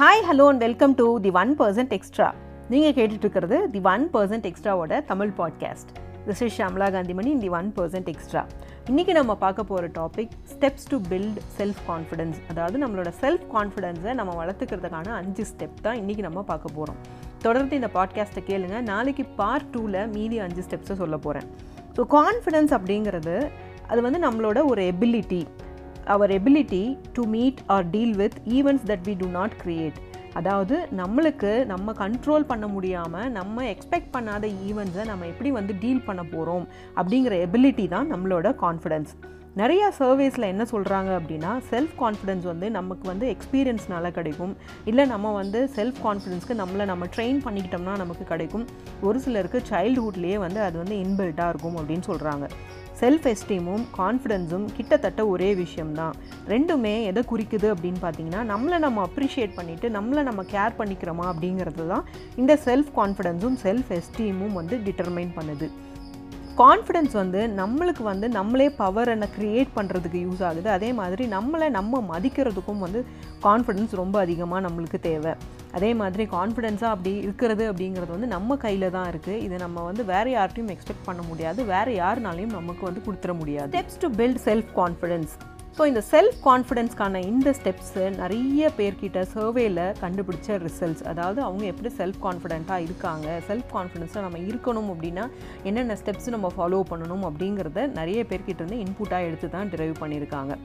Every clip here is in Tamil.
Hi hello and welcome to the one percent extra நீங்கள் கேட்டுட்ருக்கிறது the one percent எக்ஸ்ட்ராவோட Tamil podcast this is Shamla Kanthimani in the one percent extra இன்றைக்கி நம்ம பார்க்க போகிற topic steps to build self confidence அதாவது நம்மளோட செல்ஃப் கான்ஃபிடென்ஸை நம்ம வளர்த்துக்கிறதுக்கான அஞ்சு ஸ்டெப் தான் இன்றைக்கி நம்ம பார்க்க போகிறோம் தொடர்ந்து இந்த பாட்காஸ்ட்டை கேளுங்க. நாளைக்கு பார்ட் டூவில் மீதி அஞ்சு ஸ்டெப்ஸை சொல்ல போகிறேன் ஸோ கான்ஃபிடென்ஸ் அப்படிங்கிறது அது வந்து நம்மளோட ஒரு ability our ability to meet or deal with events that we do not create அதாவது நம்மளுக்கு நம்ம கண்ட்ரோல் பண்ண முடியாமல் நம்ம எக்ஸ்பெக்ட் பண்ணாத ஈவெண்ட்ஸை நம்ம எப்படி வந்து டீல் பண்ண போகிறோம் அப்படிங்கிற எபிலிட்டி தான் நம்மளோட கான்ஃபிடென்ஸ் நிறையா சர்வேஸில் என்ன சொல்கிறாங்க அப்படின்னா செல்ஃப் கான்ஃபிடென்ஸ் வந்து நமக்கு வந்து எக்ஸ்பீரியன்ஸ்னால கிடைக்கும். இல்லை நம்ம வந்து செல்ஃப் கான்ஃபிடென்ஸ்க்கு நம்மளை நம்ம ட்ரெயின் பண்ணிக்கிட்டோம்னா நமக்கு கிடைக்கும். ஒரு சிலருக்கு சைல்டுஹுட்லேயே வந்து அது வந்து இன்பில்ட்டாக இருக்கும் அப்படின்னு சொல்கிறாங்க செல்ஃப் எஸ்டீமும் கான்ஃபிடென்ஸும் கிட்டத்தட்ட ஒரே விஷயம்தான். ரெண்டுமே எதை குறிக்குது அப்படின்னு பார்த்தீங்கன்னா நம்மளை நம்ம அப்ரிஷியேட் பண்ணிவிட்டு நம்மளை நம்ம கேர் பண்ணிக்கிறோமா அப்படிங்கிறது தான் இந்த செல்ஃப் கான்ஃபிடென்ஸும் செல்ஃப் எஸ்டீமும் வந்து டிட்டர்மைன் பண்ணுது. கான்ஃபிடென்ஸ் வந்து நம்மளுக்கு வந்து நம்மளே பவர் என்ன க்ரியேட் பண்ணுறதுக்கு யூஸ் ஆகுது. அதே மாதிரி நம்மளை நம்ம மதிக்கிறதுக்கும் வந்து கான்ஃபிடென்ஸ் ரொம்ப அதிகமாக நம்மளுக்கு தேவை. அதே மாதிரி கான்ஃபிடென்ஸாக அப்படி இருக்கிறது அப்படிங்கிறது வந்து நம்ம கையில் தான் இருக்குது இது நம்ம வந்து வேறு யார்ட்டையும் எக்ஸ்பெக்ட் பண்ண முடியாது. வேறு யாருனாலையும் நமக்கு வந்து கொடுத்துட முடியாது. Steps to build self confidence so இந்த செல்ஃப் கான்ஃபிடென்ஸ்க்கான இந்த ஸ்டெப்ஸு நிறைய பேர்கிட்ட சர்வேயில் கண்டுபிடிச்ச ரிசல்ட்ஸ் அதாவது அவங்க எப்படி செல்ஃப் கான்ஃபிடென்ட்டாக இருக்காங்க? செல்ஃப் கான்ஃபிடென்ஸாக நம்ம இருக்கணும் அப்படின்னா என்னென்ன ஸ்டெப்ஸ் நம்ம ஃபாலோ பண்ணணும் அப்படிங்கிறத நிறைய பேர்கிட்ட இருந்து இன்புட்டாக எடுத்து தான் டிரைவ் பண்ணியிருக்காங்க.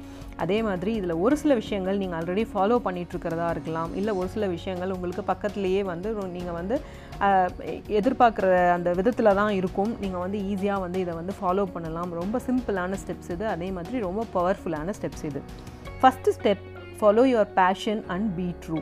அதே மாதிரி இதில் ஒரு சில விஷயங்கள் நீங்கள் ஆல்ரெடி ஃபாலோ பண்ணிகிட்ருக்கிறதா இருக்கலாம். இல்லை ஒரு சில விஷயங்கள் உங்களுக்கு பக்கத்துலேயே வந்து நீங்கள் வந்து எதிர்பார்க்குற அந்த விதத்தில் தான் இருக்கும். நீங்கள் வந்து ஈஸியாக வந்து இதை வந்து ஃபாலோ பண்ணலாம். ரொம்ப சிம்பிளான ஸ்டெப்ஸ் இது. அதே மாதிரி ரொம்ப பவர்ஃபுல்லான ஸ்டெப்ஸ் இது. First step follow your passion and be true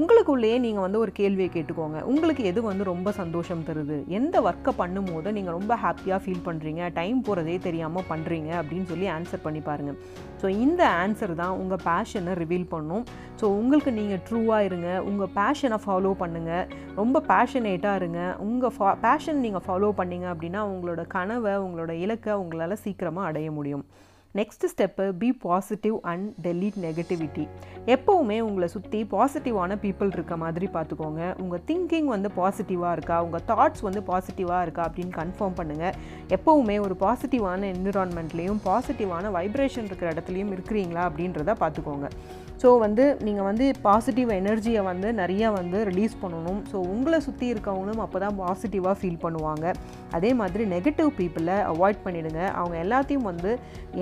உங்களுக்குள்ளேயே நீங்கள் வந்து ஒரு கேள்வியை கேட்டுக்கோங்க. உங்களுக்கு எது வந்து ரொம்ப சந்தோஷம் தருது? எந்த ஒர்க்கை பண்ணும்போது நீங்கள் ரொம்ப ஹாப்பியாக ஃபீல் பண்ணுறீங்க டைம் போகிறதே தெரியாமல் பண்ணுறீங்க அப்படின்னு சொல்லி ஆன்சர் பண்ணி பாருங்கள் ஸோ இந்த ஆன்சர் தான் உங்கள் பேஷனை ரிவீல் பண்ணும். ஸோ உங்களுக்கு நீங்கள் ட்ரூவாக இருங்க. உங்கள் பேஷனை ஃபாலோ பண்ணுங்கள் ரொம்ப பேஷனேட்டாக இருங்க. உங்கள் ஃபா பேஷன் நீங்கள் ஃபாலோ பண்ணீங்க அப்படின்னா உங்களோட கனவை உங்களோட இலக்கை உங்களால் சீக்கிரமாக அடைய முடியும். Next step be positive and delete negativity எப்போவுமே உங்களை சுற்றி பாசிட்டிவான பீப்புள் இருக்க மாதிரி பார்த்துக்கோங்க. உங்கள் திங்கிங் வந்து பாசிட்டிவாக இருக்கா? உங்கள் தாட்ஸ் வந்து பாசிட்டிவாக இருக்கா? அப்படின்னு கன்ஃபார்ம் பண்ணுங்கள் எப்போவுமே ஒரு பாசிட்டிவான என்விரான்மெண்ட்லேயும் பாசிட்டிவான வைப்ரேஷன் இருக்கிற இடத்துலையும் இருக்கிறீங்களா அப்படின்றத பார்த்துக்கோங்க. ஸோ வந்து நீங்கள் வந்து பாசிட்டிவ் எனர்ஜியை வந்து நிறையா வந்து ரிலீஸ் பண்ணணும். ஸோ உங்களை சுற்றி இருக்கவங்களும் அப்போ தான் பாசிட்டிவாக ஃபீல் பண்ணுவாங்க. அதே மாதிரி நெகட்டிவ் பீப்புளை அவாய்ட் பண்ணிவிடுங்க அவங்க எல்லாத்தையும் வந்து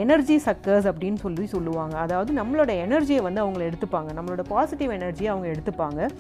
எனர்ஜி சக்கர்ஸ் அப்படின்னு சொல்லி சொல்லுவாங்க. அதாவது நம்மளோட எனர்ஜியை வந்து அவங்கள எடுத்துப்பாங்க. நம்மளோட பாசிட்டிவ் எனர்ஜியை அவங்க எடுத்துப்பாங்க.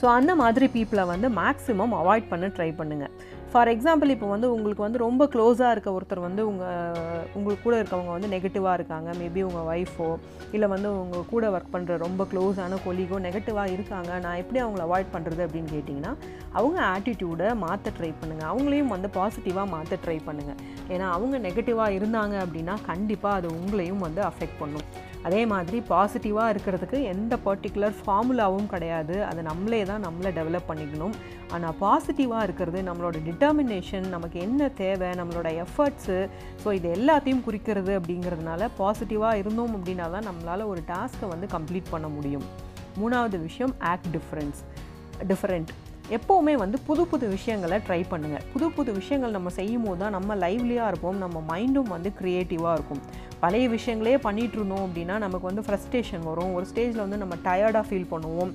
ஸோ அந்த மாதிரி பீப்புளை வந்து மேக்ஸிமம் அவாய்ட் பண்ண ட்ரை பண்ணுங்கள் ஃபார் எக்ஸாம்பிள் இப்போ வந்து உங்களுக்கு வந்து ரொம்ப க்ளோஸாக இருக்க ஒருத்தர் வந்து உங்கள் உங்களுக்கு கூட இருக்கவங்க வந்து நெகட்டிவாக இருக்காங்க. மேபி உங்கள் ஒய்ஃபோ இல்லை வந்து உங்கள் கூட ஒர்க் பண்ணுற ரொம்ப க்ளோஸான கொலிகோ நெகட்டிவாக இருக்காங்க. நான் எப்படி அவங்கள அவாய்ட் பண்ணுறது அப்படின்னு கேட்டிங்கன்னா அவங்க ஆட்டிடியூடை மாற்ற ட்ரை பண்ணுங்கள் அவங்களையும் வந்து பாசிட்டிவாக மாற்ற ட்ரை பண்ணுங்கள் ஏன்னா அவங்க நெகட்டிவாக இருந்தாங்க அப்படின்னா கண்டிப்பாக அது உங்களையும் வந்து அஃபெக்ட் பண்ணும். அதே மாதிரி பாசிட்டிவாக இருக்கிறதுக்கு எந்த பர்டிகுலர் ஃபார்முலாவும் கிடையாது. அதை நம்மளே தான் நம்மளை டெவலப் பண்ணிக்கணும். ஆனால் பாசிட்டிவாக இருக்கிறது நம்மளோட டிட்டர்மினேஷன் நமக்கு என்ன தேவை நம்மளோட எஃபர்ட்ஸு ஸோ இது எல்லாத்தையும் குறிக்கிறது அப்படிங்கிறதுனால பாசிட்டிவாக இருந்தோம் அப்படின்னா தான் நம்மளால் ஒரு டாஸ்க்கை வந்து கம்ப்ளீட் பண்ண முடியும். மூணாவது விஷயம் ஆக்ட் டிஃப்ரென்ஸ் டிஃப்ரெண்ட் எப்போவுமே வந்து புது புது விஷயங்களை ட்ரை பண்ணுங்கள் புது புது விஷயங்கள் நம்ம செய்யும் போது தான் நம்ம லைவ்லியாக இருப்போம். நம்ம மைண்டும் வந்து க்ரியேட்டிவாக இருக்கும். பழைய விஷயங்களே பண்ணிகிட்ருந்தோம் அப்படின்னா நமக்கு வந்து ஃப்ரஸ்ட்ரேஷன் வரும். ஒரு ஸ்டேஜில் வந்து நம்ம டயர்டாக ஃபீல் பண்ணுவோம்.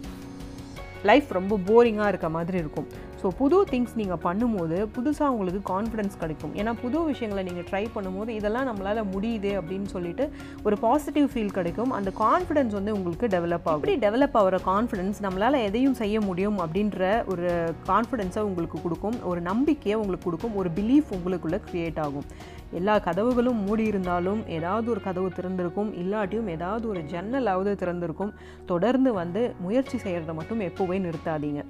லைஃப் ரொம்ப போரிங்காக இருக்க மாதிரி இருக்கும். ஸோ புது திங்ஸ் நீங்கள் பண்ணும்போது புதுசாக உங்களுக்கு கான்ஃபிடன்ஸ் கிடைக்கும். ஏன்னா புது விஷயங்களை நீங்கள் ட்ரை பண்ணும்போது இதெல்லாம் நம்மளால் முடியுது அப்படின்னு சொல்லிட்டு ஒரு பாசிட்டிவ் ஃபீல் கிடைக்கும். அந்த கான்ஃபிடன்ஸ் வந்து உங்களுக்கு டெவலப் ஆகும். இப்படி டெவலப் ஆகிற கான்ஃபிடன்ஸ் நம்மளால் எதையும் செய்ய முடியும் அப்படின்ற ஒரு கான்ஃபிடென்ஸை உங்களுக்கு கொடுக்கும். ஒரு நம்பிக்கையை உங்களுக்கு கொடுக்கும். ஒரு பிலீஃப் உங்களுக்குள்ளே க்ரியேட் ஆகும். எல்லா கதவுகளும் மூடியிருந்தாலும் ஏதாவது ஒரு கதவு திறந்திருக்கும் இல்லாட்டியும் ஏதாவது ஒரு ஜன்னலாவது திறந்திருக்கும். தொடர்ந்து வந்து முயற்சி செய்கிறத மட்டும் எப்போவே நிறுத்தாதீங்க.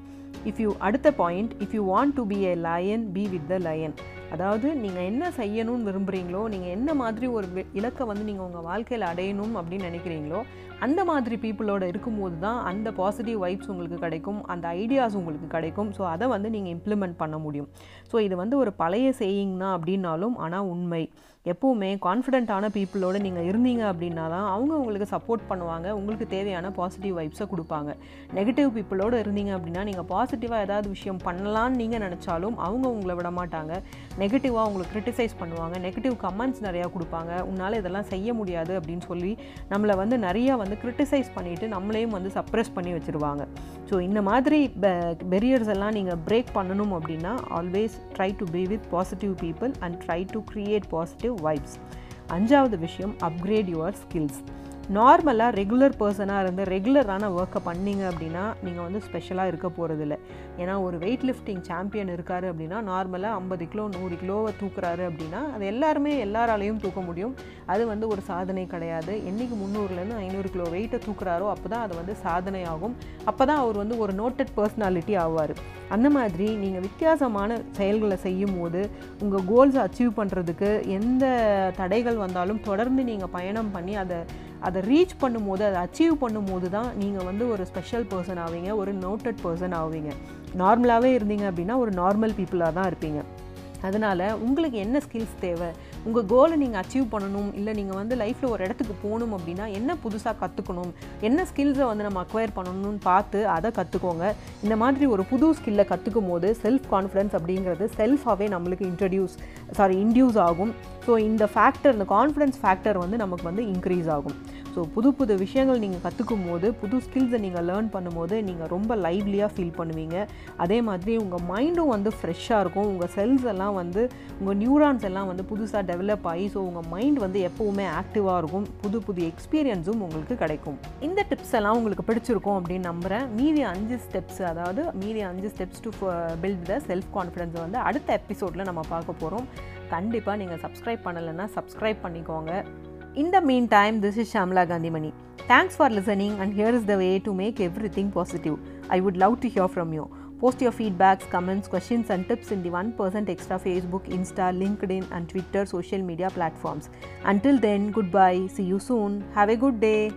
இஃப் யூ அடுத்த point if you want to be a lion be with the lion அதாவது நீங்கள் என்ன செய்யணும்னு விரும்புகிறீங்களோ நீங்கள் என்ன மாதிரி ஒரு இலக்கை வந்து நீங்கள் உங்கள் வாழ்க்கையில் அடையணும் அப்படின்னு நினைக்கிறீங்களோ அந்த மாதிரி பீப்புளோட இருக்கும்போது தான் அந்த பாசிட்டிவ் வைப்ஸ் உங்களுக்கு கிடைக்கும் அந்த ஐடியாஸ் உங்களுக்கு கிடைக்கும். ஸோ அதை வந்து நீங்கள் இம்ப்ளிமெண்ட் பண்ண முடியும். ஸோ இது வந்து ஒரு பழைய செய்யிங்னா தான் அப்படின்னாலும் ஆனால் உண்மை. எப்போவுமே கான்ஃபிடென்ட்டான பீப்புளோட நீங்கள் இருந்தீங்க அப்படின்னா தான் அவங்க உங்களுக்கு சப்போர்ட் பண்ணுவாங்க. உங்களுக்கு தேவையான பாசிட்டிவ் வைப்ஸை கொடுப்பாங்க. நெகட்டிவ் பீப்புளோடு இருந்தீங்க அப்படின்னா நீங்கள் பாசிட்டிவாக ஏதாவது விஷயம் பண்ணலான்னு நீங்கள் நினச்சாலும் அவங்க உங்களை விட மாட்டாங்க. நெகட்டிவாக உங்களுக்கு க்ரிட்டிசைஸ் பண்ணுவாங்க. நெகட்டிவ் கமெண்ட்ஸ் நிறையா கொடுப்பாங்க. உன்னால் இதெல்லாம் செய்ய முடியாது அப்படின்னு சொல்லி நம்மளை வந்து நிறையா வந்து க்ரிட்டிசைஸ் பண்ணிவிட்டு நம்மளையும் வந்து சப்ரெஸ் பண்ணி வச்சுருவாங்க. ஸோ இந்த மாதிரி பெரியர்ஸ் எல்லாம் நீங்கள் பிரேக் பண்ணணும் அப்படின்னா always try to be with positive people and try to create positive vibes அஞ்சாவது விஷயம் அப்கிரேட் யுவர் ஸ்கில்ஸ் நார்மலாக ரெகுலர் பர்சனாக இருந்து ரெகுலரான ஒர்க்கை பண்ணிங்க அப்படின்னா நீங்கள் வந்து ஸ்பெஷலாக இருக்க போகிறதில்ல ஏன்னா ஒரு வெயிட் லிஃப்டிங் சாம்பியன் இருக்கார் அப்படின்னா நார்மலாக ஐம்பது கிலோ நூறு கிலோவை தூக்குறாரு அப்படின்னா அது எல்லாருமே எல்லாராலையும் தூக்க முடியும். அது வந்து ஒரு சாதனை கிடையாது. என்றைக்கு முந்நூறுலேருந்து ஐநூறு கிலோ வெயிட்டை தூக்குறாரோ அப்போ தான் அது வந்து சாதனை ஆகும் அப்போ தான் அவர் வந்து ஒரு நோட்டட் பர்சனாலிட்டி ஆவார். அந்த மாதிரி நீங்கள் வித்தியாசமான செயல்களை செய்யும் போது உங்கள் கோல்ஸை அச்சீவ் பண்ணுறதுக்கு எந்த தடைகள் வந்தாலும் தொடர்ந்து நீங்கள் பயணம் பண்ணி அதை அதை ரீச் பண்ணும்போது அதை அச்சீவ் பண்ணும்போது தான் நீங்கள் வந்து ஒரு ஸ்பெஷல் பர்சன் ஆவீங்க ஒரு நோட்டட் பர்சன் ஆவீங்க. நார்மலாகவே இருந்தீங்க அப்படின்னா ஒரு நார்மல் பீப்புளாக தான் இருப்பீங்க. அதனால் உங்களுக்கு என்ன ஸ்கில்ஸ் தேவை? உங்கள் கோலை நீங்கள் அச்சீவ் பண்ணணும் இல்லை நீங்கள் வந்து லைஃப்பில் ஒரு இடத்துக்கு போகணும் அப்படின்னா என்ன புதுசாக கற்றுக்கணும் என்ன ஸ்கில்ஸை வந்து நம்ம அக்வயர் பண்ணணும்னு பார்த்து அதை கற்றுக்கோங்க இந்த மாதிரி ஒரு புது ஸ்கில்லை கற்றுக்கும் போது செல்ஃப் கான்ஃபிடன்ஸ் அப்படிங்கிறது செல்ஃபாகவே நம்மளுக்கு இன்ட்ரடியூஸ் சாரி இன்டியூஸ் ஆகும். ஸோ இந்த ஃபேக்டர் இந்த கான்ஃபிடன்ஸ் ஃபேக்டர் வந்து நமக்கு வந்து இன்க்ரீஸ் ஆகும். ஸோ புது புது விஷயங்கள் நீங்கள் கற்றுக்கும் போது புது ஸ்கில்ஸை நீங்கள் லேர்ன் பண்ணும்போது நீங்கள் ரொம்ப லைவ்லியாக ஃபீல் பண்ணுவீங்க. அதே மாதிரி உங்கள் மைண்டும் வந்து ஃப்ரெஷ்ஷாக இருக்கும். உங்கள் செல்ஸ் எல்லாம் வந்து உங்கள் நியூரான்ஸ் எல்லாம் வந்து புதுசாக டெவலப் ஆகி ஸோ உங்கள் மைண்ட் வந்து எப்போவுமே ஆக்டிவாக இருக்கும். புது புது எக்ஸ்பீரியன்ஸும் உங்களுக்கு கிடைக்கும். இந்த டிப்ஸ் எல்லாம் உங்களுக்கு பிடிச்சிருக்கும் அப்படின்னு நம்புகிறேன் மீதி அஞ்சு ஸ்டெப்ஸ் அதாவது மீதி அஞ்சு steps to build the self கான்ஃபிடென்ஸை வந்து அடுத்த எபிசோடில் நம்ம பார்க்க போகிறோம் கண்டிப்பாக நீங்கள் சப்ஸ்கிரைப் பண்ணலைன்னா சப்ஸ்கிரைப் பண்ணிக்கோங்க. In the meantime, this is Shamla Gandhimani. Thanks for listening, and here is the way to make everything positive. I would love to hear from you. Post your feedbacks, comments, questions, and tips in the 1% Extra Facebook, Insta, LinkedIn, and Twitter social media platforms. Until then, goodbye. See you soon. Have a good day.